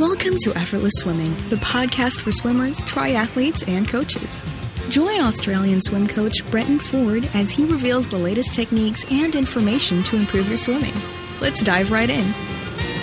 Welcome to Effortless Swimming, the podcast for swimmers, triathletes, and coaches. Join Australian swim coach Brenton Ford as he reveals the latest techniques and information to improve your swimming. Let's dive right in.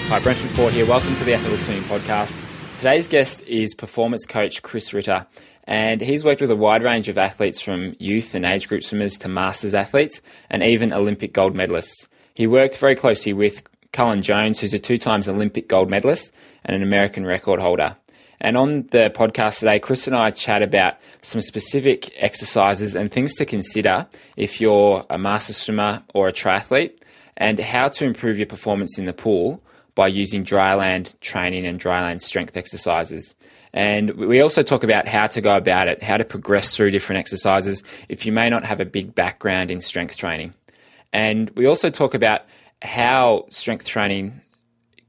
Hi, Brenton Ford here. Welcome to the Effortless Swimming Podcast. Today's guest is performance coach Chris Ritter, and he's worked with a wide range of athletes from youth and age group swimmers to masters athletes and even Olympic gold medalists. He worked very closely with Cullen Jones, who's a two times Olympic gold medalist and an American record holder. And on the podcast today, Chris and I chat about some specific exercises and things to consider if you're a master swimmer or a triathlete, and how to improve your performance in the pool by using dryland training and dryland strength exercises. And we also talk about how to go about it, how to progress through different exercises if you may not have a big background in strength training. And we also talk about how strength training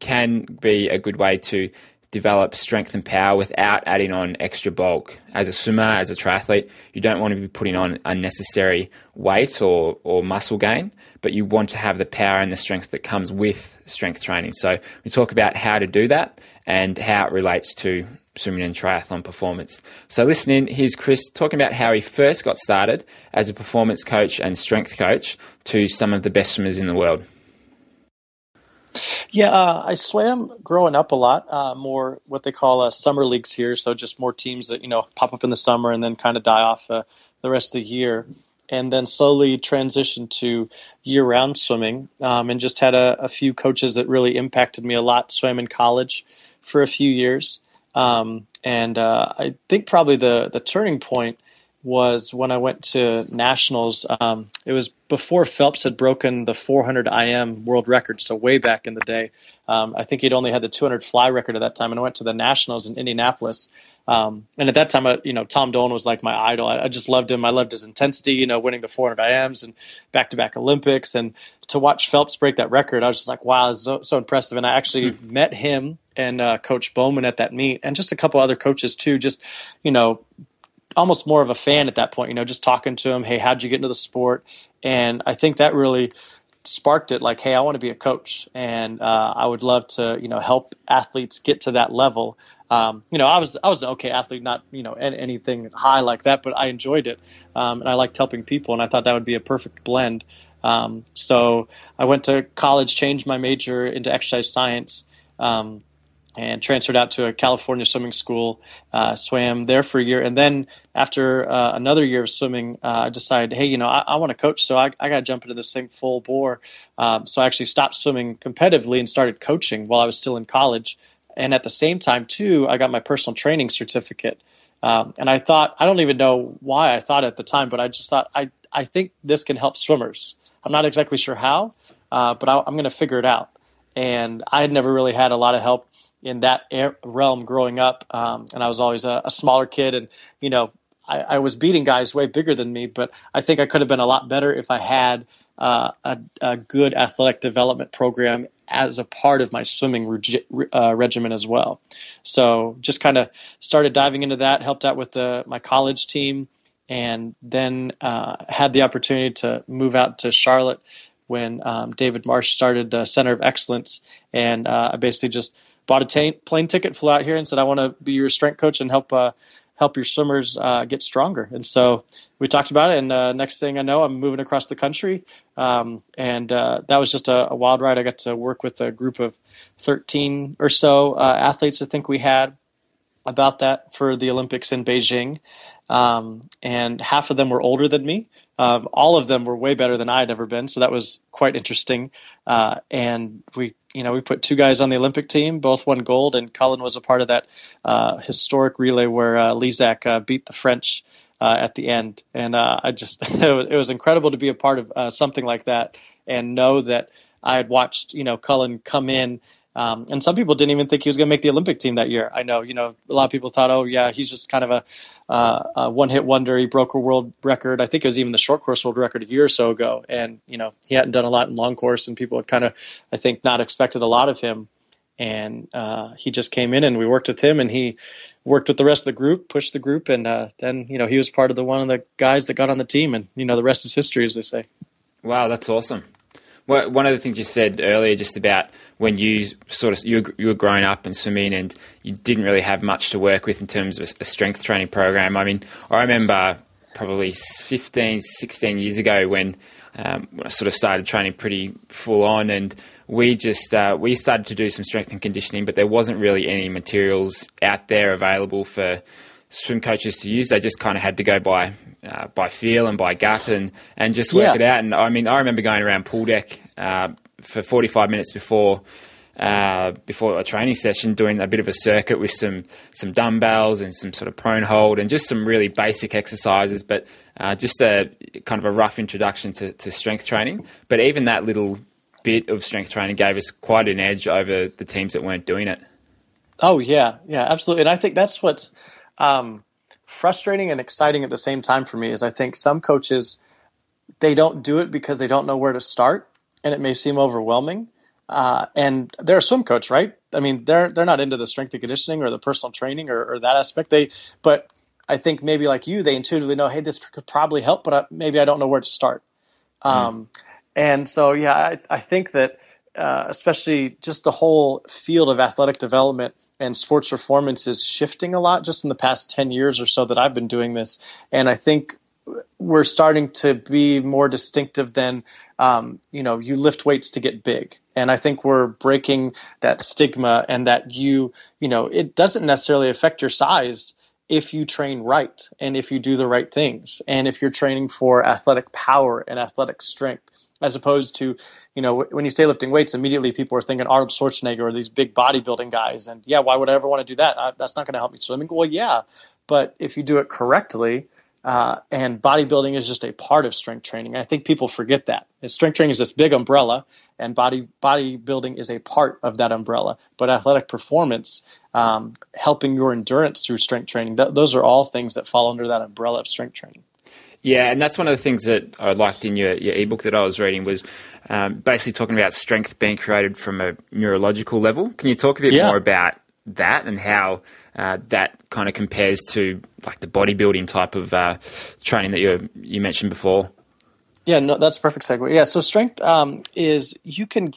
can be a good way to develop strength and power without adding on extra bulk. As a swimmer, as a triathlete, you don't want to be putting on unnecessary weight or, or muscle gain, but you want to have the power and the strength that comes with strength training. So we talk about how to do that and how it relates to swimming and triathlon performance. So listen in, here's Chris talking about how he first got started as a performance coach and strength coach to some of the best swimmers in the world. Yeah, uh, I swam growing up a lot. Uh, more what they call uh, summer leagues here, so just more teams that you know pop up in the summer and then kind of die off uh, the rest of the year. And then slowly transition to year-round swimming, um, and just had a, a, few coaches that really impacted me a lot. Swam in college for a few years, um, and uh, I think probably the the turning point was when I went to nationals. Um, it was before Phelps had broken the 400 IM world record, so way back in the day. Um, I think he'd only had the 200 fly record at that time, and I went to the nationals in Indianapolis. Um, and at that time, uh, you know, Tom Dolan was like my idol. I, I, just loved him. I loved his intensity, you know, winning the 400 IMs and back-to-back Olympics. And to watch Phelps break that record, I was just like, wow, so, so impressive. And I actually hmm. met him and uh, Coach Bowman at that meet, and just a couple other coaches too. Just, you know, almost more of a fan at that point, you know, just talking to him, hey, how'd you get into the sport? And I think that really sparked it like, hey, I want to be a coach and uh, I would love to, you know, help athletes get to that level. Um, you know, I was I was an okay athlete, not you know anything high like that, but I enjoyed it um, and I liked helping people, and I thought that would be a perfect blend. Um, so I went to college, changed my major into exercise science, um, and transferred out to a California swimming school. Uh, swam there for a year, and then after uh, another year of swimming, uh, I decided, hey, you know, I, I want to coach, so I, I got to jump into this thing full bore. Um, so I actually stopped swimming competitively and started coaching while I was still in college. And at the same time, too, I got my personal training certificate. Um, and I thought, I don't even know why I thought at the time, but I just thought, I, I think this can help swimmers. I'm not exactly sure how, uh, but I, I'm going to figure it out. And I had never really had a lot of help in that realm growing up, um, and I was always a, a, smaller kid, and you know, I, I, was beating guys way bigger than me. But I think I could have been a lot better if I had uh, a, a, good athletic development program as a part of my swimming reg- uh, regimen as well. So just kind of started diving into that, helped out with the, my college team, and then uh, had the opportunity to move out to Charlotte when um, David Marsh started the Center of Excellence, and uh, I basically just bought a t- plane ticket, flew out here, and said, "I want to be your strength coach and help uh, help your swimmers uh, get stronger." And so we talked about it, and uh, next thing I know, I'm moving across the country, um, and uh, that was just a, a, wild ride. I got to work with a group of 13 or so uh, athletes. I think we had about that for the Olympics in Beijing, um, and half of them were older than me. Um, all of them were way better than I had ever been, so that was quite interesting. Uh, and we, you know, we put two guys on the Olympic team, both won gold, and Cullen was a part of that uh, historic relay where uh, Lezak uh, beat the French uh, at the end. And uh, I just, it was incredible to be a part of uh, something like that and know that I had watched, you know, Cullen come in um, and some people didn't even think he was going to make the Olympic team that year. I know, you know, a lot of people thought, oh yeah, he's just kind of a, uh, a one-hit wonder. He broke a world record. I think it was even the short course world record a year or so ago. And you know, he hadn't done a lot in long course, and people had kind of, I think, not expected a lot of him. And uh, he just came in, and we worked with him, and he worked with the rest of the group, pushed the group, and uh, then you know he was part of the one of the guys that got on the team, and you know the rest is history, as they say. Wow, that's awesome. Well, one of the things you said earlier, just about when you sort of you, you were growing up and swimming, and you didn't really have much to work with in terms of a strength training program. I mean, I remember probably 15, 16 years ago when, um, when I sort of started training pretty full on, and we just uh, we started to do some strength and conditioning, but there wasn't really any materials out there available for swim coaches to use. They just kind of had to go by uh, by feel and by gut and, and just work yeah. it out. And I mean, I remember going around pool deck uh, for 45 minutes before uh, before a training session, doing a bit of a circuit with some some dumbbells and some sort of prone hold and just some really basic exercises, but uh, just a kind of a rough introduction to, to strength training. But even that little bit of strength training gave us quite an edge over the teams that weren't doing it. Oh yeah, yeah, absolutely. And I think that's what's um, frustrating and exciting at the same time for me is I think some coaches they don't do it because they don't know where to start, and it may seem overwhelming. Uh, and they're a swim coach, right? I mean, they're they're not into the strength and conditioning or the personal training or, or that aspect. They, but I think maybe like you, they intuitively know, hey, this could probably help, but I, maybe I don't know where to start. Mm. Um, and so, yeah, I, I think that uh, especially just the whole field of athletic development and sports performance is shifting a lot just in the past 10 years or so that I've been doing this. And I think we're starting to be more distinctive than um, you know you lift weights to get big and i think we're breaking that stigma and that you you know it doesn't necessarily affect your size if you train right and if you do the right things and if you're training for athletic power and athletic strength as opposed to you know when you say lifting weights immediately people are thinking arnold schwarzenegger or these big bodybuilding guys and yeah why would i ever want to do that I, that's not going to help me swimming well yeah but if you do it correctly uh, and bodybuilding is just a part of strength training. I think people forget that. Strength training is this big umbrella, and body bodybuilding is a part of that umbrella. But athletic performance, um, helping your endurance through strength training, th- those are all things that fall under that umbrella of strength training. Yeah, and that's one of the things that I liked in your, your ebook that I was reading was um, basically talking about strength being created from a neurological level. Can you talk a bit yeah. more about that and how uh, that kind of compares to like the bodybuilding type of uh, training that you you mentioned before. Yeah, no, that's a perfect segue. Yeah, so strength um, is you can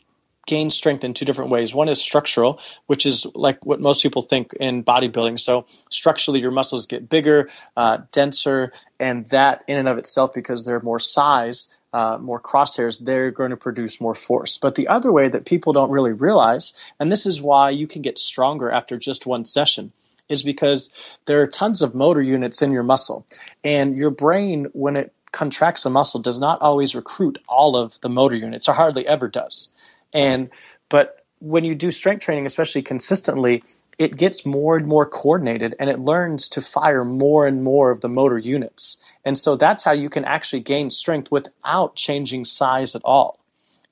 gain strength in two different ways. One is structural, which is like what most people think in bodybuilding. So structurally, your muscles get bigger, uh, denser, and that in and of itself, because they're more size, uh, more crosshairs, they're going to produce more force. But the other way that people don't really realize, and this is why you can get stronger after just one session, is because there are tons of motor units in your muscle. And your brain, when it contracts a muscle, does not always recruit all of the motor units, or hardly ever does. And but when you do strength training, especially consistently, it gets more and more coordinated and it learns to fire more and more of the motor units. And so that's how you can actually gain strength without changing size at all.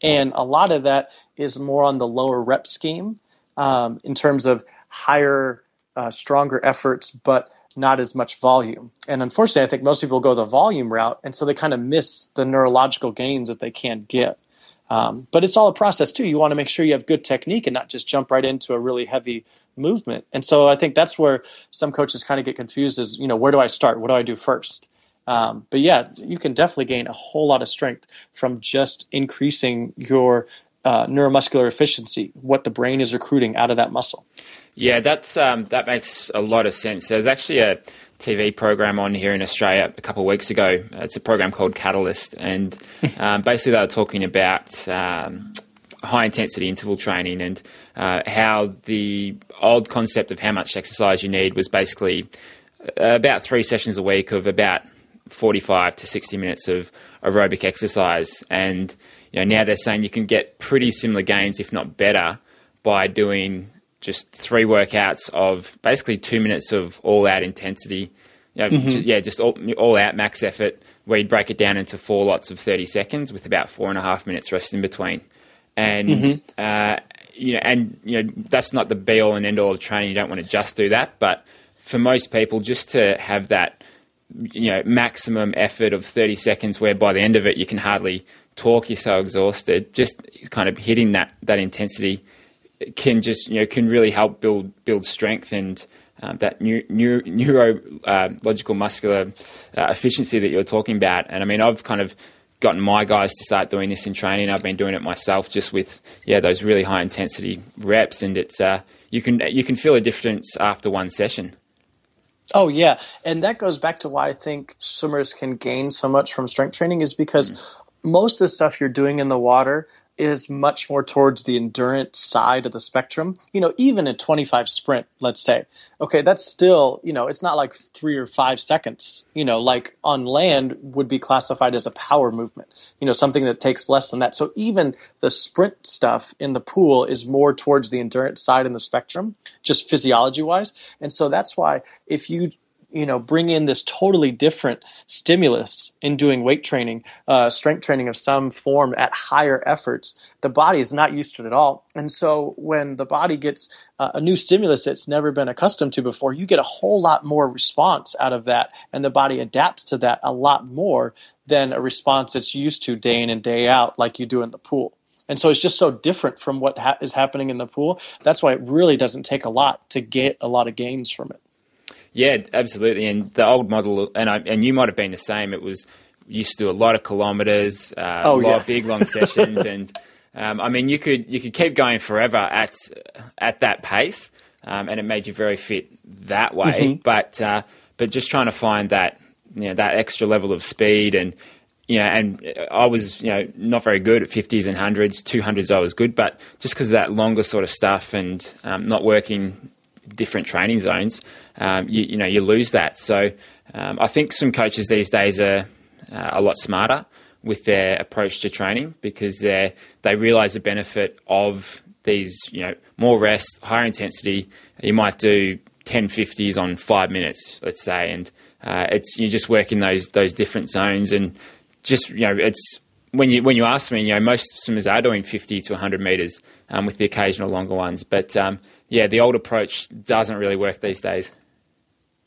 And a lot of that is more on the lower rep scheme um, in terms of higher, uh, stronger efforts, but not as much volume. And unfortunately, I think most people go the volume route, and so they kind of miss the neurological gains that they can get. Um, but it's all a process too. You want to make sure you have good technique and not just jump right into a really heavy movement. And so I think that's where some coaches kind of get confused is, you know, where do I start? What do I do first? Um, but yeah, you can definitely gain a whole lot of strength from just increasing your uh, neuromuscular efficiency, what the brain is recruiting out of that muscle. Yeah, that's um, that makes a lot of sense. There's actually a TV program on here in Australia a couple of weeks ago. It's a program called Catalyst, and um, basically they were talking about um, high intensity interval training and uh, how the old concept of how much exercise you need was basically uh, about three sessions a week of about 45 to 60 minutes of aerobic exercise. And you know, now they're saying you can get pretty similar gains, if not better, by doing just three workouts of basically two minutes of all out intensity. You know, mm-hmm. just, yeah, just all, all out max effort, where you break it down into four lots of 30 seconds with about four and a half minutes rest in between and mm-hmm. uh, you know, and you know that's not the be all and end all of training. You don't want to just do that, but for most people, just to have that you know maximum effort of 30 seconds, where by the end of it you can hardly talk, you're so exhausted. Just kind of hitting that that intensity can just you know can really help build build strength and um, that new, new, neurological uh, muscular uh, efficiency that you're talking about. And I mean, I've kind of gotten my guys to start doing this in training. I've been doing it myself, just with yeah those really high intensity reps, and it's uh, you can you can feel a difference after one session. Oh yeah, and that goes back to why I think swimmers can gain so much from strength training is because mm. most of the stuff you're doing in the water is much more towards the endurance side of the spectrum. You know, even a 25 sprint, let's say, okay, that's still, you know, it's not like three or five seconds, you know, like on land would be classified as a power movement, you know, something that takes less than that. So even the sprint stuff in the pool is more towards the endurance side in the spectrum, just physiology wise. And so that's why if you you know bring in this totally different stimulus in doing weight training uh, strength training of some form at higher efforts the body is not used to it at all and so when the body gets uh, a new stimulus it's never been accustomed to before you get a whole lot more response out of that and the body adapts to that a lot more than a response it's used to day in and day out like you do in the pool and so it's just so different from what ha- is happening in the pool. That's why it really doesn't take a lot to get a lot of gains from it. Yeah, absolutely. And the old model, and I, and you might have been the same. It was used to do a lot of kilometres, uh, oh, a lot yeah. of big long sessions, and um, I mean you could you could keep going forever at at that pace, um, and it made you very fit that way. Mm-hmm. But uh, but just trying to find that you know that extra level of speed and you know, and I was, you know, not very good at 50s and 100s. 200s I was good, but just because of that longer sort of stuff and um, not working different training zones, um, you, you, know, you lose that. So um, I think some coaches these days are uh, a lot smarter with their approach to training because they they realise the benefit of these, you know, more rest, higher intensity. You might do 10 50s on five minutes, let's say, and uh, it's you're just working those those different zones and just you know it's when you when you ask me, you know, most swimmers are doing 50 to 100 meters um, with the occasional longer ones, but um, yeah, the old approach doesn't really work these days.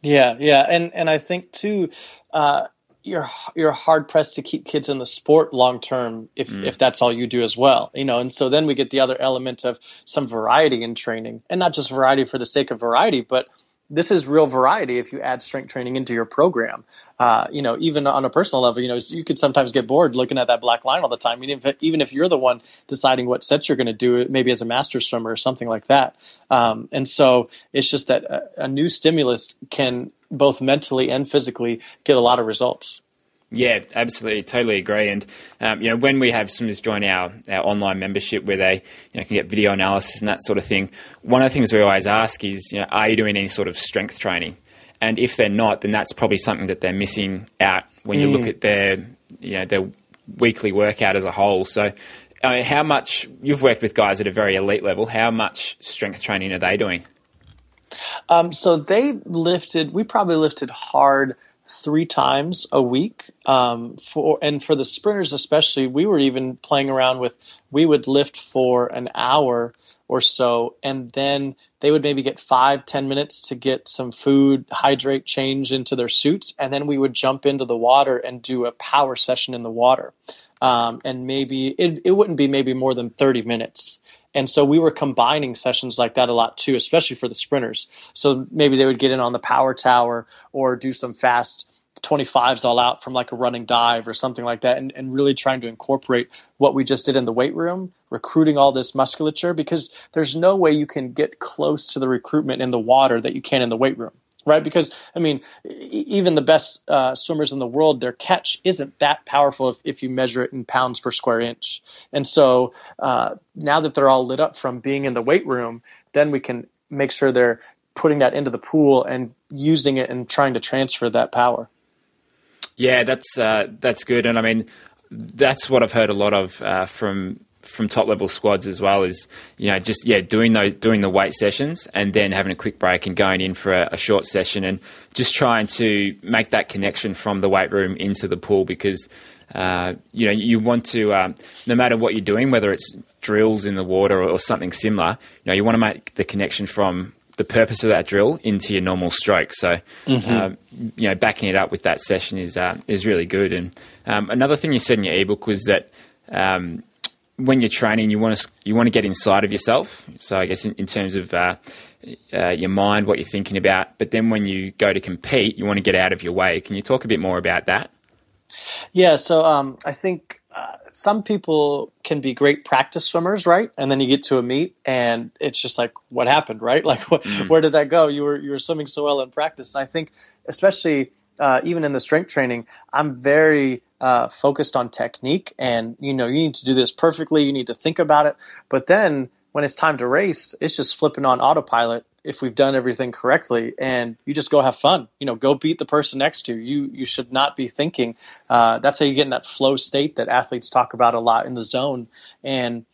Yeah, yeah, and and I think too, uh, you're you're hard pressed to keep kids in the sport long term if mm. if that's all you do as well, you know. And so then we get the other element of some variety in training, and not just variety for the sake of variety, but this is real variety if you add strength training into your program. Uh, you know, even on a personal level, you know, you could sometimes get bored looking at that black line all the time. Even if, even if you're the one deciding what sets you're going to do, maybe as a master swimmer or something like that. Um, and so it's just that a, a new stimulus can both mentally and physically get a lot of results. Yeah, absolutely, totally agree. And um, you know, when we have swimmers join our, our online membership where they you know, can get video analysis and that sort of thing, one of the things we always ask is, you know, are you doing any sort of strength training? And if they're not, then that's probably something that they're missing out when you look mm. at their you know their weekly workout as a whole. So, mean, how much you've worked with guys at a very elite level? How much strength training are they doing? Um, so they lifted. We probably lifted hard three times a week. Um, for and for the sprinters especially, we were even playing around with we would lift for an hour or so, and then they would maybe get five ten minutes to get some food, hydrate, change into their suits, and then we would jump into the water and do a power session in the water. Um, and maybe it, it wouldn't be maybe more than 30 minutes. And so we were combining sessions like that a lot too, especially for the sprinters. So maybe they would get in on the power tower or do some fast 25s all out from like a running dive or something like that and, and really trying to incorporate what we just did in the weight room recruiting all this musculature because there's no way you can get close to the recruitment in the water that you can in the weight room right? Because i mean even the best uh, swimmers in the world their catch isn't that powerful if, if you measure it in pounds per square inch. And so uh, now that they're all lit up from being in the weight room then we can make sure they're putting that into the pool and using it and trying to transfer that power. Yeah, that's uh, that's good, and I mean that's what I've heard a lot of uh, from from top level squads as well. Is you know just yeah doing those doing the weight sessions and then having a quick break and going in for a, a short session and just trying to make that connection from the weight room into the pool because. Uh, you know, you want to, um, no matter what you're doing, whether it's drills in the water or, or something similar, you know, you want to make the connection from the purpose of that drill into your normal stroke. So, mm-hmm. uh, you know, backing it up with that session is uh, is really good. And um, another thing you said in your ebook was that um, when you're training, you want to you want to get inside of yourself. So, I guess in, in terms of uh, uh, your mind, what you're thinking about. But then when you go to compete, you want to get out of your way. Can you talk a bit more about that? Yeah, so um, I think uh, some people can be great practice swimmers, right? And then you get to a meet, and it's just like, what happened, right? Like, wh- mm-hmm. where did that go? You were you were swimming so well in practice. And I think, especially uh, even in the strength training, I'm very uh, focused on technique, and you know, you need to do this perfectly. You need to think about it, but then when it's time to race, it's just flipping on autopilot if we've done everything correctly and you just go have fun. You know go beat the person next to you. You you should not be thinking uh, that's how you get in that flow state that athletes talk about a lot in the zone. And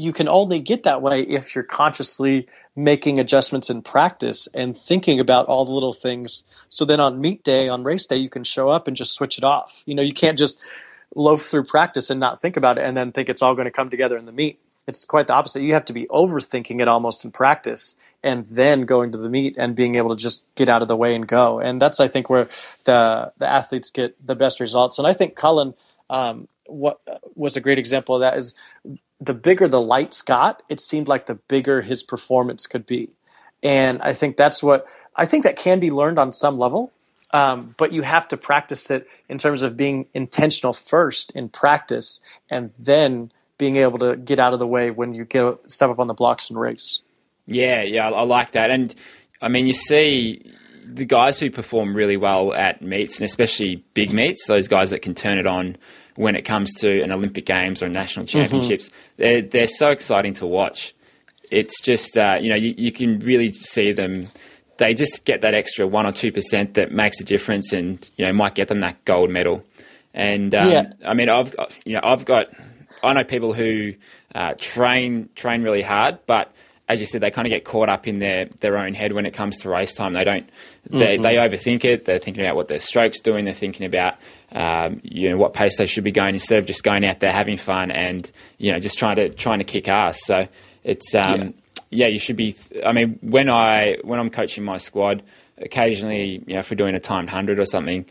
you can only get that way if you're consciously making adjustments in practice and thinking about all the little things so then on meet day on race day you can show up and just switch it off you know you can't just loaf through practice and not think about it and then think it's all going to come together in the meet it's quite the opposite. You have to be overthinking it almost in practice and then going to the meet and being able to just get out of the way and go. And that's, I think, where the the athletes get the best results. And I think Cullen, um, what was a great example of that is the bigger the lights got, it seemed like the bigger his performance could be. And I think that's what I think that can be learned on some level. Um, but you have to practice it in terms of being intentional first in practice and then being able to get out of the way when you get step up on the blocks and race. Yeah, yeah, I like that. And I mean, you see the guys who perform really well at meets, and especially big meets, those guys that can turn it on when it comes to an Olympic Games or national mm-hmm. championships, mm-hmm. they're they're so exciting to watch. It's just uh, you know you, you can really see them. They just get that extra one or two percent that makes a difference, and you know might get them that gold medal. And um, yeah. I mean, I've you know I've got I know people who uh, train train really hard, but as you said, they kind of get caught up in their, their own head when it comes to race time. They don't they, mm-hmm. they overthink it. They're thinking about what their strokes doing. They're thinking about um, you know what pace they should be going instead of just going out there having fun and you know just trying to trying to kick ass. So it's um, yeah. yeah, you should be. I mean, when I when I'm coaching my squad, occasionally you know if we're doing a timed hundred or something,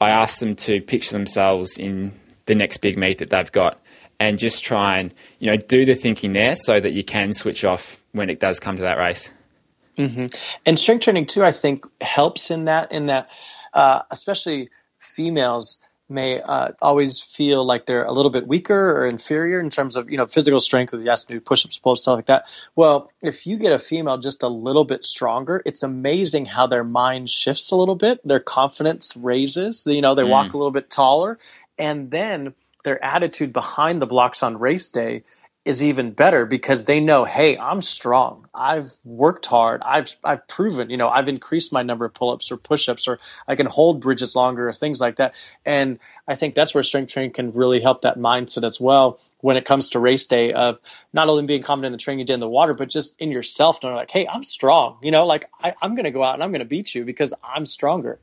I ask them to picture themselves in the next big meet that they've got and just try and you know do the thinking there so that you can switch off when it does come to that race. Mm-hmm. And strength training too, I think, helps in that. In that, uh, especially females may uh, always feel like they're a little bit weaker or inferior in terms of you know physical strength. You have to do push-ups, pull-ups, stuff like that. Well, if you get a female just a little bit stronger, it's amazing how their mind shifts a little bit. Their confidence raises. You know, they mm. walk a little bit taller, and then their attitude behind the blocks on race day is even better because they know, hey, I'm strong. I've worked hard. I've I've proven, you know, I've increased my number of pull-ups or push-ups or I can hold bridges longer or things like that. And I think that's where strength training can really help that mindset as well when it comes to race day of not only being confident in the training you did in the water, but just in yourself, knowing like, hey, I'm strong. You know, like I, I'm gonna go out and I'm gonna beat you because I'm stronger.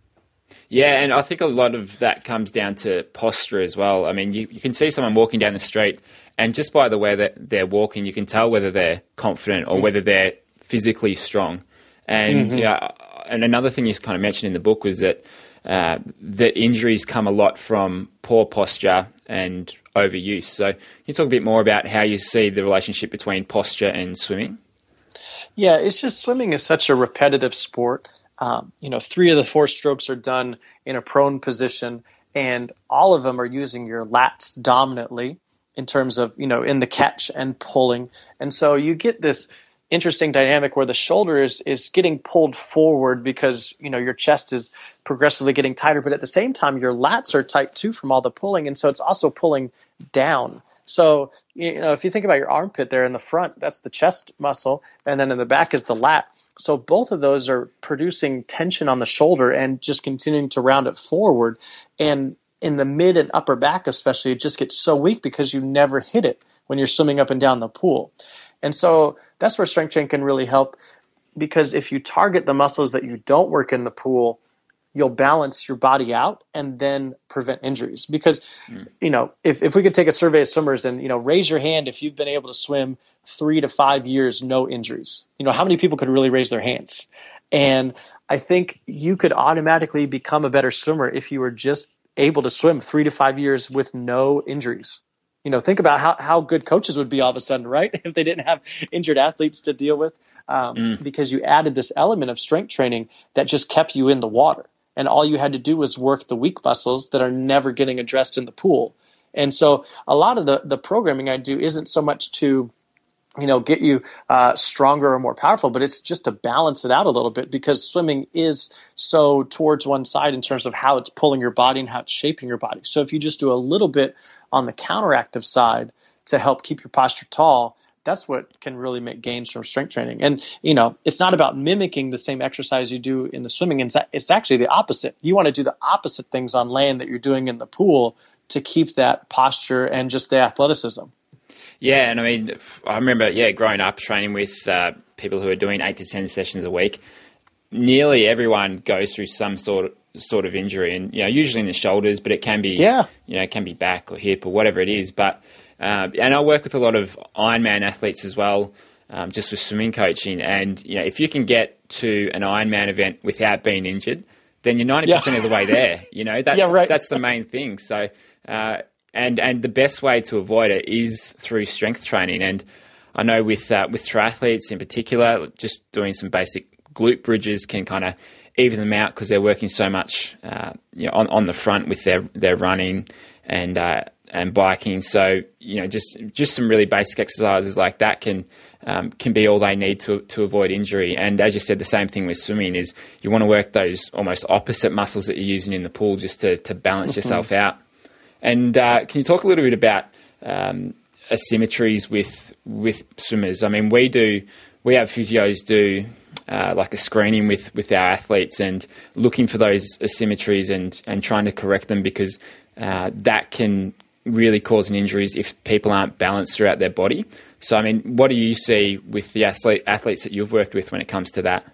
Yeah, and I think a lot of that comes down to posture as well. I mean, you, you can see someone walking down the street, and just by the way that they're walking, you can tell whether they're confident or whether they're physically strong. And mm-hmm. yeah, and another thing you kind of mentioned in the book was that uh, that injuries come a lot from poor posture and overuse. So, can you talk a bit more about how you see the relationship between posture and swimming? Yeah, it's just swimming is such a repetitive sport um, you know, three of the four strokes are done in a prone position, and all of them are using your lats dominantly in terms of, you know, in the catch and pulling. And so you get this interesting dynamic where the shoulder is, is getting pulled forward because, you know, your chest is progressively getting tighter, but at the same time, your lats are tight too from all the pulling. And so it's also pulling down. So, you know, if you think about your armpit there in the front, that's the chest muscle, and then in the back is the lat. So both of those are producing tension on the shoulder and just continuing to round it forward. And in the mid and upper back, especially, it just gets so weak because you never hit it when you're swimming up and down the pool. And so that's where strength training can really help because if you target the muscles that you don't work in the pool, you'll balance your body out and then prevent injuries. Because, mm. you know, if, if we could take a survey of swimmers and, you know, raise your hand if you've been able to swim three to five years, no injuries. You know, how many people could really raise their hands? And I think you could automatically become a better swimmer if you were just able to swim three to five years with no injuries. You know, think about how, how good coaches would be all of a sudden, right? If they didn't have injured athletes to deal with, um, mm. because you added this element of strength training that just kept you in the water and all you had to do was work the weak muscles that are never getting addressed in the pool. And so a lot of the, the programming I do isn't so much to you know get you uh, stronger or more powerful but it's just to balance it out a little bit because swimming is so towards one side in terms of how it's pulling your body and how it's shaping your body so if you just do a little bit on the counteractive side to help keep your posture tall that's what can really make gains from strength training. And you know, it's not about mimicking the same exercise you do in the swimming. It's actually the opposite. You want to do the opposite things on land that you're doing in the pool to keep that posture and just the athleticism. Yeah, and I mean, I remember, yeah, growing up training with uh, people who are doing eight to ten sessions a week. Nearly everyone goes through some sort of sort of injury, and you know, usually in the shoulders, but it can be, yeah, you know, it can be back or hip or whatever it is. But uh, and I work with a lot of Ironman athletes as well, um, just with swimming coaching. And you know, if you can get to an Ironman event without being injured, then you're ninety yeah. percent of the way there. You know, that's yeah, right. that's the main thing. So, uh, and and the best way to avoid it is through strength training. And I know with uh, with triathletes in particular, just doing some basic glute bridges can kind of even them out because they're working so much uh, you know, on on the front with their their running and uh, and biking. So you know, just just some really basic exercises like that can um, can be all they need to to avoid injury. And as you said, the same thing with swimming is you want to work those almost opposite muscles that you're using in the pool just to to balance mm-hmm. yourself out. And uh, can you talk a little bit about um, asymmetries with with swimmers? I mean, we do we have physios do. Uh, like a screening with, with our athletes and looking for those asymmetries and, and trying to correct them because uh, that can really causing injuries if people aren't balanced throughout their body. So, I mean, what do you see with the athlete, athletes that you've worked with when it comes to that?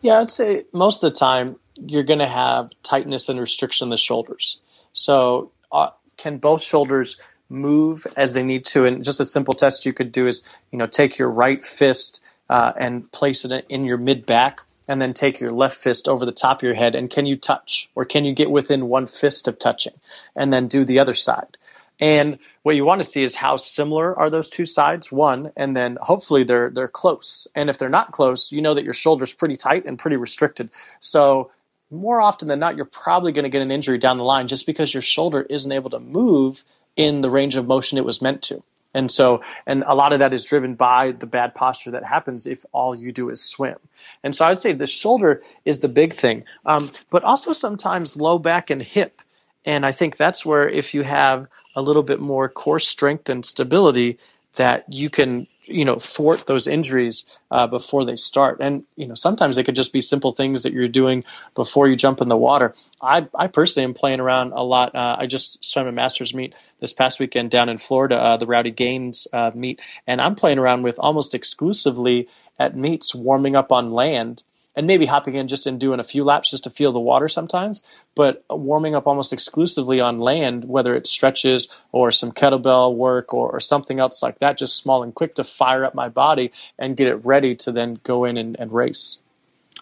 Yeah, I'd say most of the time you're going to have tightness and restriction in the shoulders. So, uh, can both shoulders move as they need to? And just a simple test you could do is, you know, take your right fist uh, and place it in your mid back and then take your left fist over the top of your head and can you touch or can you get within one fist of touching and then do the other side. And what you want to see is how similar are those two sides one and then hopefully they're they're close. And if they're not close you know that your shoulder's pretty tight and pretty restricted. So more often than not you're probably going to get an injury down the line just because your shoulder isn't able to move in the range of motion it was meant to and so, and a lot of that is driven by the bad posture that happens if all you do is swim. And so I would say the shoulder is the big thing, um, but also sometimes low back and hip. And I think that's where if you have a little bit more core strength and stability, that you can you know thwart those injuries uh, before they start. And you know sometimes it could just be simple things that you're doing before you jump in the water. I, I personally am playing around a lot. Uh, i just swam a masters meet this past weekend down in florida uh, the rowdy gaines uh, meet. And i'm playing around with almost exclusively at meets warming up on land and maybe hopping in just and doing a few laps just to feel the water sometimes, but warming up almost exclusively on land, whether it's stretches or some kettlebell work or, or something else like that, just small and quick to fire up my body and get it ready to then go in and, and race.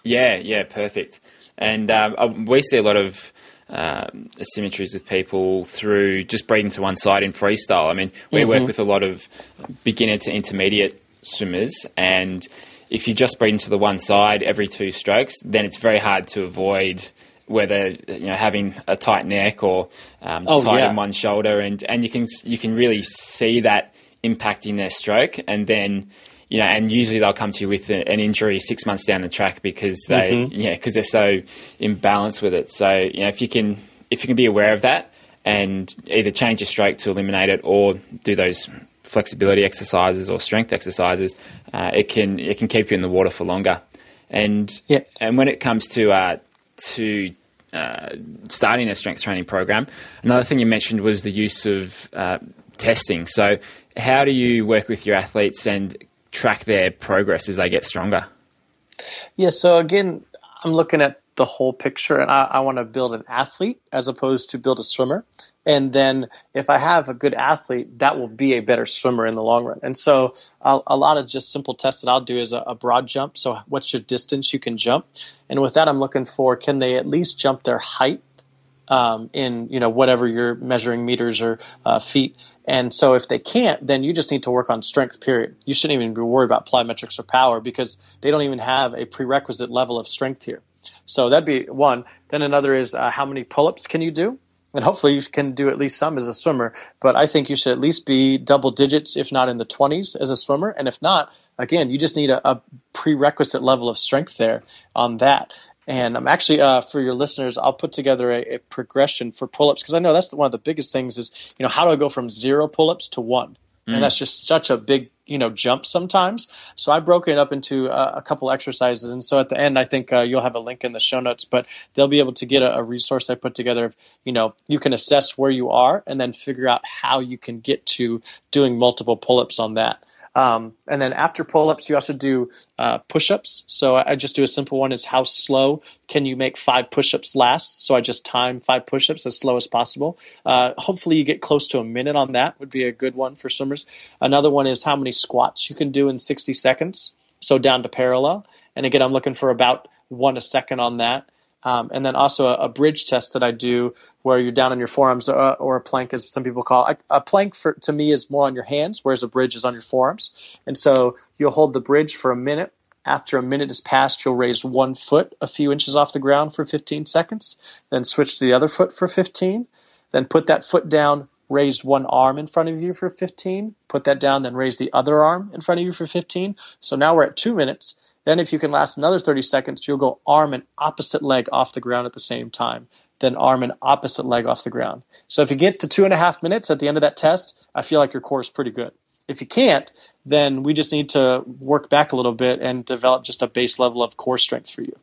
Yeah, yeah, perfect. And um, uh, we see a lot of um, asymmetries with people through just breathing to one side in freestyle. I mean, we mm-hmm. work with a lot of beginner to intermediate swimmers, and if you just breathe into the one side every two strokes, then it's very hard to avoid whether you know having a tight neck or um, oh, tight yeah. in one shoulder, and and you can you can really see that impacting their stroke, and then you know, and usually they'll come to you with an injury six months down the track because they mm-hmm. yeah because they're so imbalanced with it. So you know if you can if you can be aware of that and either change your stroke to eliminate it or do those flexibility exercises or strength exercises, uh, it can it can keep you in the water for longer. And yeah. and when it comes to uh, to uh, starting a strength training program, another thing you mentioned was the use of uh, testing. So, how do you work with your athletes and track their progress as they get stronger? Yeah. So again, I'm looking at the whole picture, and I, I want to build an athlete as opposed to build a swimmer. And then if I have a good athlete, that will be a better swimmer in the long run. And so I'll, a lot of just simple tests that I'll do is a, a, broad jump. So what's your distance you can jump? And with that, I'm looking for can they at least jump their height um, in you know whatever you're measuring meters or uh, feet. And so if they can't, then you just need to work on strength. Period. You shouldn't even be worried about plyometrics or power because they don't even have a prerequisite level of strength here. So that'd be one. Then another is uh, how many pull ups can you do? And hopefully you can do at least some as a swimmer. But I think you should at least be double digits, if not in the 20s as a swimmer. And if not, again, you just need a, a prerequisite level of strength there on that. And I'm actually uh, for your listeners, I'll put together a, a progression for pull-ups because I know that's one of the biggest things is you know how do I go from zero pull-ups to one, mm. and that's just such a big you know jump sometimes. So I broke it up into a, a couple exercises, and so at the end, I think uh, you'll have a link in the show notes, but they'll be able to get a, a resource I put together. Of, you know, you can assess where you are and then figure out how you can get to doing multiple pull-ups on that. Um, and then after pull ups, you also do uh, push ups. So I, just do a simple one is how slow can you make five push ups last? So I just time five push ups as slow as possible. Uh, hopefully, you get close to a minute on that, would be a good one for swimmers. Another one is how many squats you can do in 60 seconds. So down to parallel. And again, I'm looking for about one a second on that. Um, and then also a, a, bridge test that I do where you're down on your forearms or, uh, or a plank, as some people call it. A, a, plank for, to me is more on your hands, whereas a bridge is on your forearms. And so you'll hold the bridge for a minute. After a minute has passed, you'll raise one foot a few inches off the ground for 15 seconds, then switch to the other foot for 15, then put that foot down, raise one arm in front of you for 15, put that down, then raise the other arm in front of you for 15. So now we're at two minutes. Then, if you can last another 30 seconds, you'll go arm and opposite leg off the ground at the same time. Then arm and opposite leg off the ground. So if you get to two and a half minutes at the end of that test, I feel like your core is pretty good. If you can't, then we just need to work back a little bit and develop just a base level of core strength for you.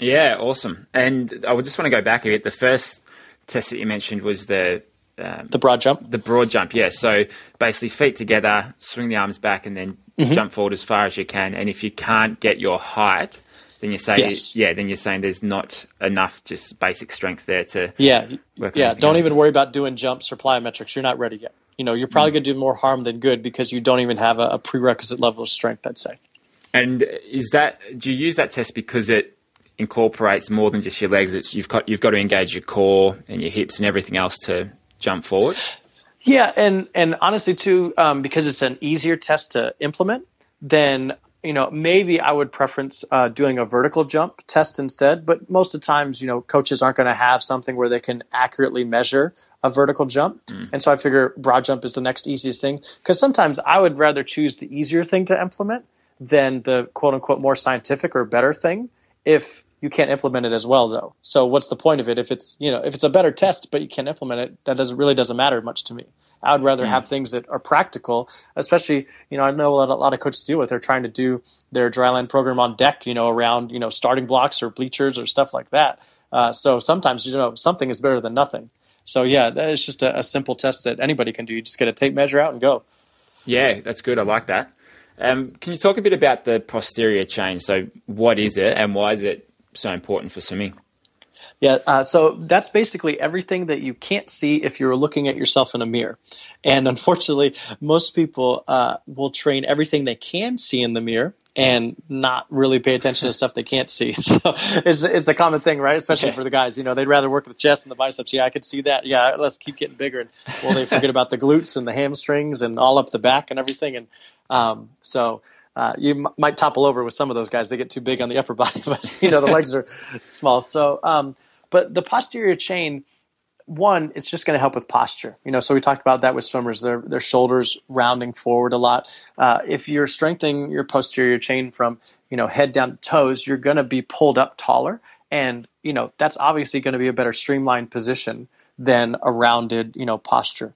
Yeah, awesome. And I would just want to go back a bit. The first test that you mentioned was the um, the broad jump. The broad jump, yes. Yeah. So basically, feet together, swing the arms back, and then mm-hmm. jump forward as far as you can. And if you can't get your height, then you say, yes. yeah, then you're saying there's not enough just basic strength there to yeah, yeah. Don't else. even worry about doing jumps or plyometrics. You're not ready yet. You know, you're probably mm. going to do more harm than good because you don't even have a, a prerequisite level of strength. I'd say. And is that do you use that test because it incorporates more than just your legs? It's you've got you've got to engage your core and your hips and everything else to jump forward. Yeah, and and honestly too, um, because it's an easier test to implement, then you know maybe I would preference uh, doing a vertical jump test instead. But most of the times, you know, coaches aren't going to have something where they can accurately measure a vertical jump, mm. and so I figure broad jump is the next easiest thing. Because sometimes I would rather choose the easier thing to implement than the quote unquote more scientific or better thing. If you can't implement it as well though. So what's the point of it if it's you know if it's a better test but you can't implement it? That doesn't really doesn't matter much to me. I would rather mm. have things that are practical, especially you know I know a lot, a lot of coaches deal with. They're trying to do their dryland program on deck, you know, around you know starting blocks or bleachers or stuff like that. Uh, so sometimes you know something is better than nothing. So yeah, it's just a, a simple test that anybody can do. You just get a tape measure out and go. Yeah, that's good. I like that. Um, can you talk a bit about the posterior chain? So, what is it, and why is it so important for swimming? Yeah, uh, so that's basically everything that you can't see if you're looking at yourself in a mirror. And unfortunately, most people uh, will train everything they can see in the mirror and not really pay attention to stuff they can't see. So it's, it's a common thing, right? Especially yeah. for the guys. You know, they'd rather work the chest and the biceps. Yeah, I could see that. Yeah, let's keep getting bigger. And well, they forget about the glutes and the hamstrings and all up the back and everything. And um, so uh, you m- might topple over with some of those guys. They get too big on the upper body, but you know the legs are small. So, um, but the posterior chain, one, it's just going to help with posture. You know, so we talked about that with swimmers. Their their shoulders rounding forward a lot. Uh, if you're strengthening your posterior chain from you know head down to toes, you're going to be pulled up taller, and you know that's obviously going to be a better streamlined position than a rounded you know posture.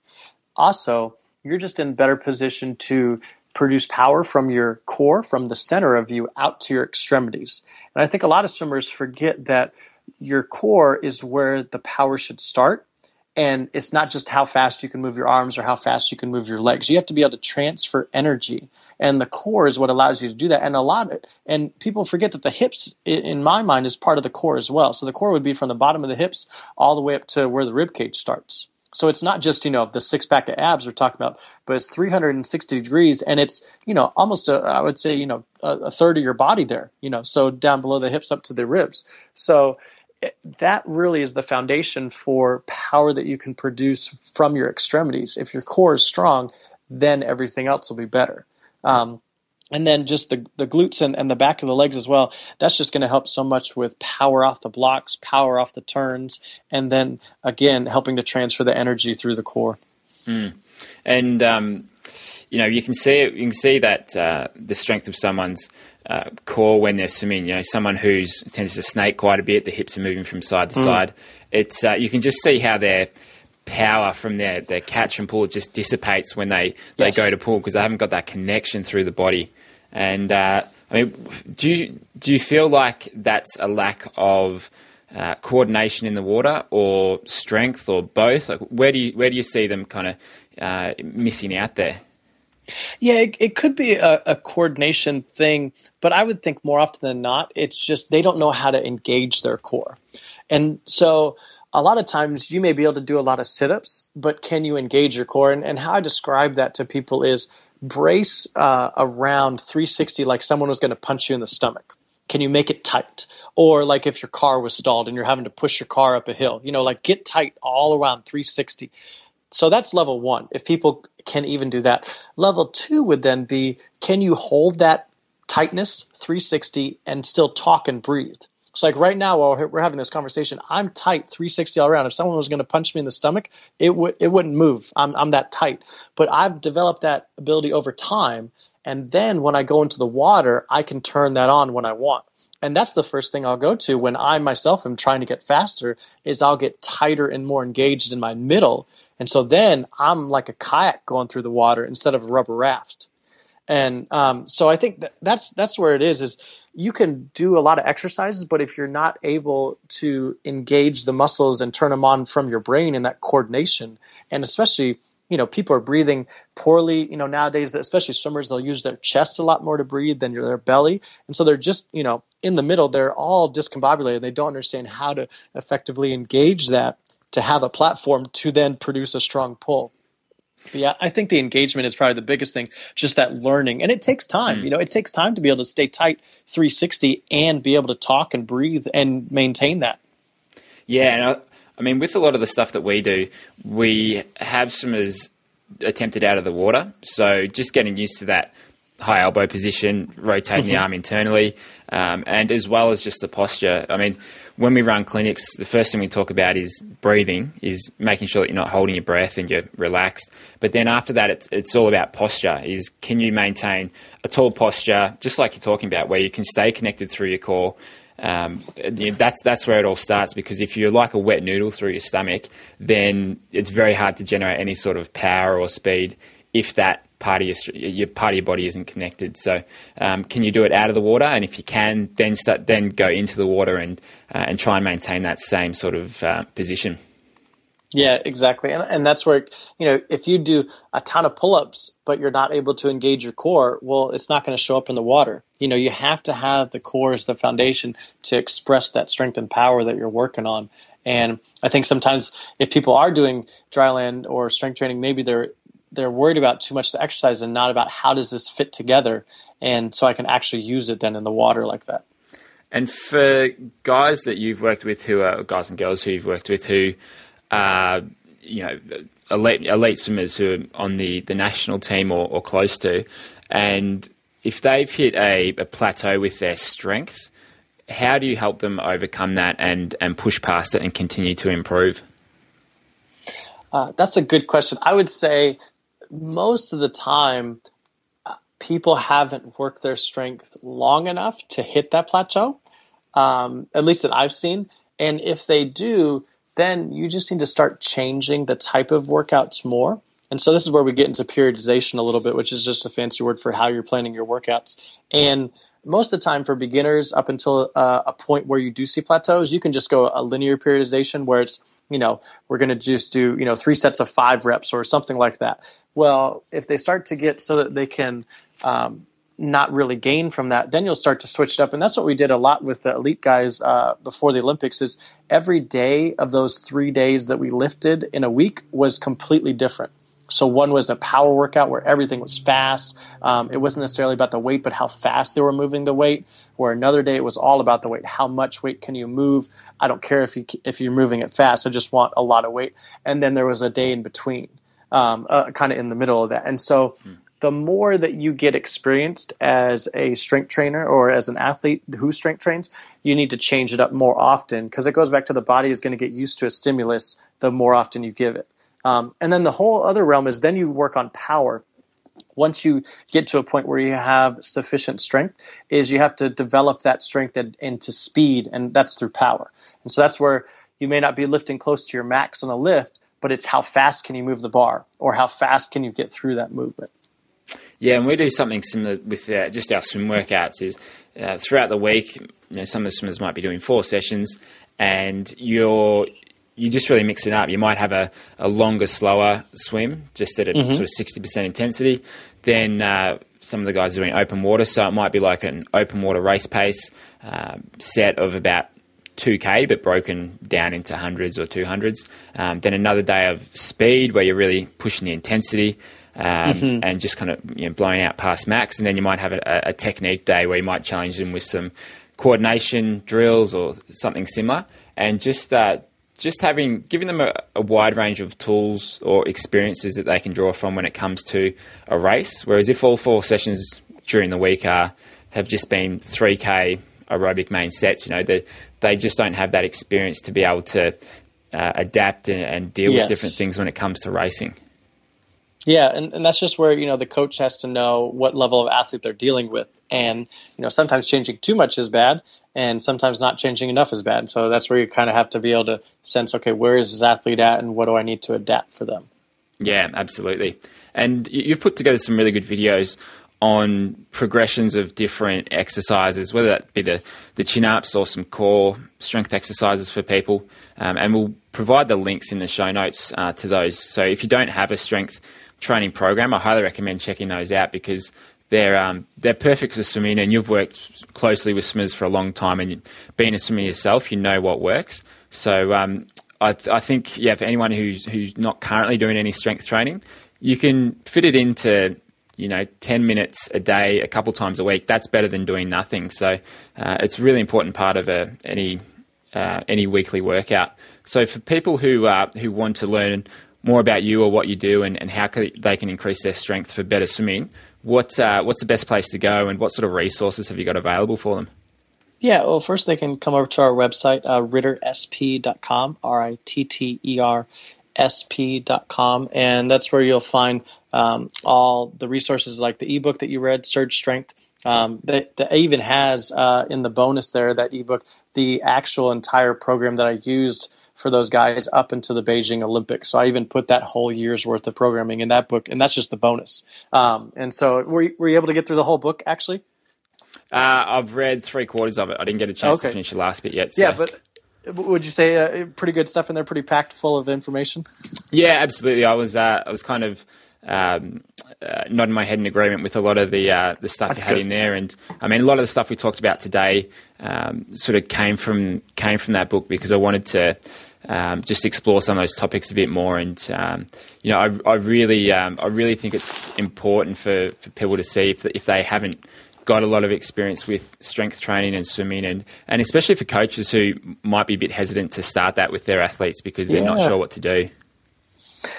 Also, you're just in better position to produce power from your core, from the center of you out to your extremities. And I think a lot of swimmers forget that your core is where the power should start. And it's not just how fast you can move your arms or how fast you can move your legs. You have to be able to transfer energy. And the core is what allows you to do that. And a lot of, and people forget that the hips, in my mind, is part of the core as well. So the core would be from the bottom of the hips all the way up to where the rib cage starts. So it's not just you know the six pack of abs we're talking about, but it's 360 degrees, and it's you know almost a, I would say you know a, a third of your body there. You know, so down below the hips up to the ribs. So it, that really is the foundation for power that you can produce from your extremities. If your core is strong, then everything else will be better. Um, and then just the, the glutes and, and the back of the legs as well that's just going to help so much with power off the blocks power off the turns and then again helping to transfer the energy through the core mm. and um, you know you can see it, you can see that uh, the strength of someone's uh, core when they're swimming you know someone who's tends to snake quite a bit the hips are moving from side to mm. side it's uh, you can just see how their power from their, their catch and pull just dissipates when they, they yes. go to pull because they haven't got that connection through the body. And uh, I mean, do you do you feel like that's a lack of uh, coordination in the water, or strength, or both? Like, where do you where do you see them kind of uh, missing out there? Yeah, it, it could be a, a, coordination thing, but I would think more often than not, it's just they don't know how to engage their core. And so a lot of times you may be able to do a lot of sit ups, but can you engage your core? And, and how I describe that to people is brace uh, around 360 like someone was going to punch you in the stomach. Can you make it tight? Or like if your car was stalled and you're having to push your car up a hill, you know, like get tight all around 360. So that's level one. If people can even do that, level two would then be can you hold that tightness 360 and still talk and breathe? So like right now while we're having this conversation, I'm tight 360 all around. If someone was going to punch me in the stomach, it would it wouldn't move. I'm I'm that tight. But I've developed that ability over time, and then when I go into the water, I can turn that on when I want. And that's the first thing I'll go to when I myself am trying to get faster is I'll get tighter and more engaged in my middle. And so then I'm like a kayak going through the water instead of a rubber raft. And um, so I think that that's that's where it is. Is you can do a lot of exercises, but if you're not able to engage the muscles and turn them on from your brain in that coordination, and especially you know people are breathing poorly you know nowadays especially swimmers they'll use their chest a lot more to breathe than their belly and so they're just you know in the middle they're all discombobulated they don't understand how to effectively engage that to have a platform to then produce a strong pull yeah, I think the engagement is probably the biggest thing, just that learning. And it takes time. Mm. You know, it takes time to be able to stay tight 360 and be able to talk and breathe and maintain that. Yeah, and I, I mean, with a lot of the stuff that we do, we have swimmers attempted out of the water. So just getting used to that high elbow position, rotating mm-hmm. the arm internally, um, and as well as just the posture. I mean, when we run clinics, the first thing we talk about is breathing, is making sure that you're not holding your breath and you're relaxed. But then after that, it's, it's all about posture. Is can you maintain a tall posture, just like you're talking about, where you can stay connected through your core. Um, that's that's where it all starts because if you're like a wet noodle through your stomach, then it's very hard to generate any sort of power or speed if that part of your, your part of your body isn't connected. So, um, can you do it out of the water? And if you can, then start, then go into the water and uh, and try and maintain that same sort of uh, position. Yeah, exactly, and and that's where you know if you do a ton of pull-ups but you're not able to engage your core, well, it's not going to show up in the water. You know, you have to have the core as the foundation to express that strength and power that you're working on. And I think sometimes if people are doing dry land or strength training, maybe they're they're worried about too much the exercise and not about how does this fit together. And so i can actually use it then in the water like that. And for guys that you've worked with who are guys and girls who you've worked with who are you know elite, elite swimmers who are on the, the national team or, or close to and if they've hit a, a plateau with their strength how do you help them overcome that and, and push past it and continue to improve? Uh, that's a good question. I would say most of the time, uh, people haven't worked their strength long enough to hit that plateau, um, at least that I've seen. And if they do, then you just need to start changing the type of workouts more. And so this is where we get into periodization a little bit, which is just a fancy word for how you're planning your workouts. And most of the time for beginners, up until uh, a point where you do see plateaus, you can just go a linear periodization where it's you know, we're going to just do, you know, three sets of five reps or something like that. Well, if they start to get so that they can um, not really gain from that, then you'll start to switch it up. And that's what we did a lot with the elite guys uh, before the Olympics. Is every day of those three days that we lifted in a week was completely different. So one was a power workout where everything was fast. Um, it wasn't necessarily about the weight, but how fast they were moving the weight. Where another day it was all about the weight. How much weight can you move? I don't care if you if you're moving it fast. I just want a lot of weight. And then there was a day in between, um, uh, kind of in the middle of that. And so the more that you get experienced as a strength trainer or as an athlete who strength trains, you need to change it up more often because it goes back to the body is going to get used to a stimulus the more often you give it. Um, and then the whole other realm is then you work on power. Once you get to a point where you have sufficient strength, is you have to develop that strength into speed, and that's through power. And so that's where you may not be lifting close to your max on a lift, but it's how fast can you move the bar or how fast can you get through that movement. Yeah, and we do something similar with uh, just our swim workouts. Is uh, throughout the week, you know, some of the swimmers might be doing four sessions, and you're you just really mix it up. You might have a, a longer, slower swim, just at a mm-hmm. sort of sixty percent intensity. Then uh, some of the guys are doing open water, so it might be like an open water race pace uh, set of about 2k but broken down into hundreds or 200s um, then another day of speed where you're really pushing the intensity um, mm-hmm. and just kind of you know, blowing out past max. And then you might have a, a, technique day where you might challenge them with some coordination drills or something similar, and just uh, just having giving them a, a, wide range of tools or experiences that they can draw from when it comes to a race. Whereas if all four sessions during the week are have just been 3k aerobic main sets, you know, they, they just don't have that experience to be able to uh, adapt and, and deal yes. with different things when it comes to racing. Yeah, and, and that's just where you know the coach has to know what level of athlete they're dealing with, and you know sometimes changing too much is bad, and sometimes not changing enough is bad. So that's where you kind of have to be able to sense, okay, where is this athlete at, and what do I need to adapt for them. Yeah, absolutely. And you've put together some really good videos on progressions of different exercises, whether that be the, the chin ups or some core strength exercises for people. Um, and we'll provide the links in the show notes uh, to those. So if you don't have a strength training program. I highly recommend checking those out because they're um, they're perfect for swimming, and you've worked closely with swimmers for a long time, and being a swimmer yourself, you know what works. So um, I, th- I, think yeah, for anyone who's who's not currently doing any strength training, you can fit it into you know 10 minutes a day, a couple times a week. That's better than doing nothing. So uh, it's a really important part of a, any uh, any weekly workout. So for people who uh, who want to learn more about you or what you do and, and how they can increase their strength for better swimming, what, uh, what's the best place to go and what sort of resources have you got available for them? Yeah, well, first they can come over to our website, uh, rittersp.com, R I T T E R S P.com, and that's where you'll find um, all the resources like the ebook that you read, Surge Strength. Um, that, that even has uh, in the bonus there, that ebook, the actual entire program that I used for those guys up into the Beijing Olympics. So I even put that whole year's worth of programming in that book, and that's just the bonus. Um, and so, were you, were you able to get through the whole book actually? Uh, I've read three quarters of it. I didn't get a chance okay. to finish the last bit yet. So. Yeah, but would you say uh, pretty good stuff in there? Pretty packed full of information. Yeah, absolutely. I was uh, I was kind of um, uh, nodding my head in agreement with a lot of the uh, the stuff That's you had good. in there, and I mean a lot of the stuff we talked about today um, sort of came from came from that book because I wanted to um, just explore some of those topics a bit more. And um, you know, I, I really, um, I really think it's important for, for people to see if if they haven't got a lot of experience with strength training and swimming, and and especially for coaches who might be a bit hesitant to start that with their athletes because they're yeah. not sure what to do.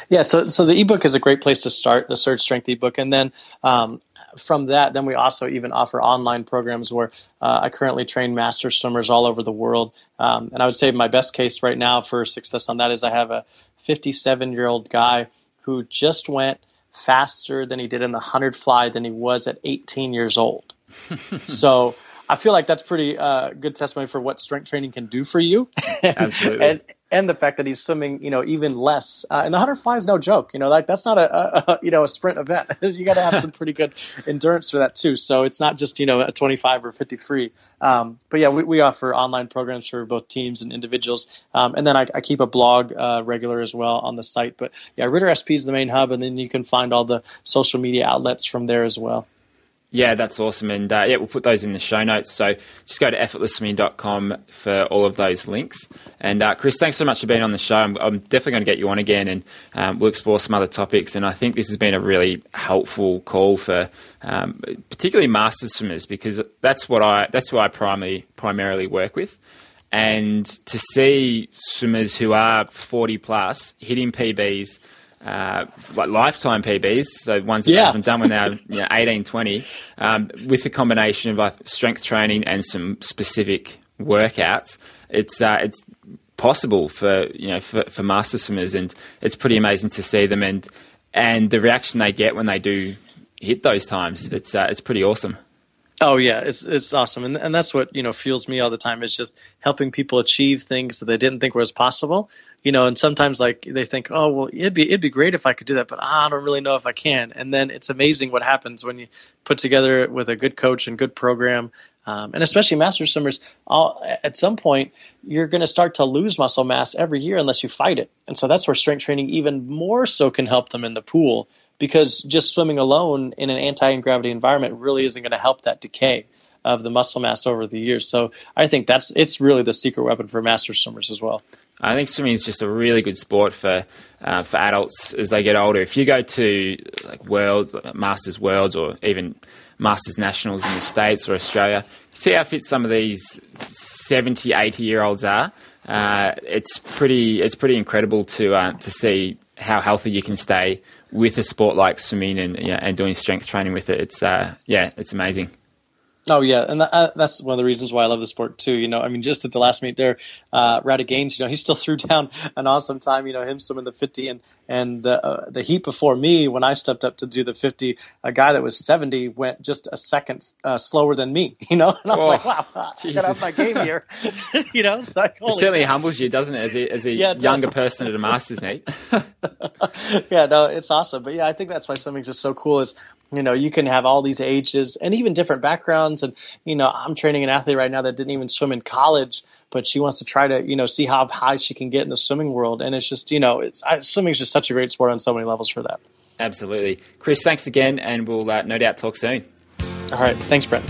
Yeah, so so the ebook is a great place to start the Surge Strength ebook, and then um, from that, then we also even offer online programs where uh, I currently train master swimmers all over the world. Um, and I would say my best case right now for success on that is I have a 57 year old guy who just went faster than he did in the 100 fly than he was at 18 years old. so I feel like that's pretty uh, good testimony for what strength training can do for you. Absolutely. and, and the fact that he's swimming, you know, even less. Uh, and the hundred fly is no joke. You know, like that's not a, a, a you know a sprint event. you got to have some pretty good endurance for that too. So it's not just you know a twenty five or fifty free. Um, but yeah, we, we offer online programs for both teams and individuals. Um, and then I, I, keep a blog uh, regular as well on the site. But yeah, Ritter SP is the main hub, and then you can find all the social media outlets from there as well. Yeah, that's awesome. And uh, yeah, we'll put those in the show notes. So just go to effortlessswimming.com for all of those links. And uh, Chris, thanks so much for being on the show. I'm, I'm definitely going to get you on again and um, we'll explore some other topics. And I think this has been a really helpful call for um, particularly master swimmers because that's what I that's who I primarily primarily work with. And to see swimmers who are 40 plus hitting PBs uh, like lifetime PBs, so ones that Yeah. have done when they're you know, 18, 20, um, with a combination of like, strength training and some specific workouts. It's uh, it's possible for you know for, for master swimmers, and it's pretty amazing to see them and and the reaction they get when they do hit those times. It's uh, it's pretty awesome. Oh yeah, it's it's awesome, and and that's what you know fuels me all the time. Is just helping people achieve things that they didn't think was possible. You know, and sometimes like they think, oh well, it'd be it'd be great if I could do that, but ah, I don't really know if I can. And then it's amazing what happens when you put together with a good coach and good program, um, and especially master swimmers. All, at some point, you're going to start to lose muscle mass every year unless you fight it, and so that's where strength training even more so can help them in the pool because just swimming alone in an anti-gravity environment really isn't going to help that decay of the muscle mass over the years. So I think that's it's really the secret weapon for master swimmers as well. I think swimming is just a really good sport for uh, for adults as they get older. If you go to like World Masters Worlds or even Masters Nationals in the States or Australia, see how fit some of these 70, 80 year olds are. Uh, it's pretty it's pretty incredible to uh, to see how healthy you can stay with a sport like swimming and you know, and doing strength training with it. It's uh, yeah, it's amazing. Oh yeah, and that, uh, that's one of the reasons why I love the sport too. You know, I mean, just at the last meet there, uh, Rowdy Gaines, you know, he still threw down an awesome time. You know, him swimming the 50 and and the uh, the heat before me when I stepped up to do the 50, a guy that was 70 went just a second uh, slower than me. You know, and I was Oh, like, wow, I got my game here. you know, it's like, It certainly humbles you, doesn't it, as a, as a Yeah, does. younger person at a Masters meet? yeah, no, it's awesome. But yeah, I think that's why swimming's just so cool. Is you know you can have all these ages and even different backgrounds. And you know, I'm training an athlete right now that didn't even swim in college, but she wants to try to you know see how high she can get in the swimming world. And it's just you know, it's I, swimming's just such a great sport on so many levels for that. Absolutely. Chris, thanks again, and we'll uh, no doubt talk soon. All right, thanks, Brent.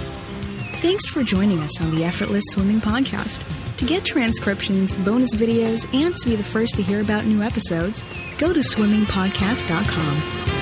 Thanks for joining us on the Effortless Swimming Podcast. To get transcriptions, bonus videos, and to be the first to hear about new episodes, go to swimmingpodcast.com.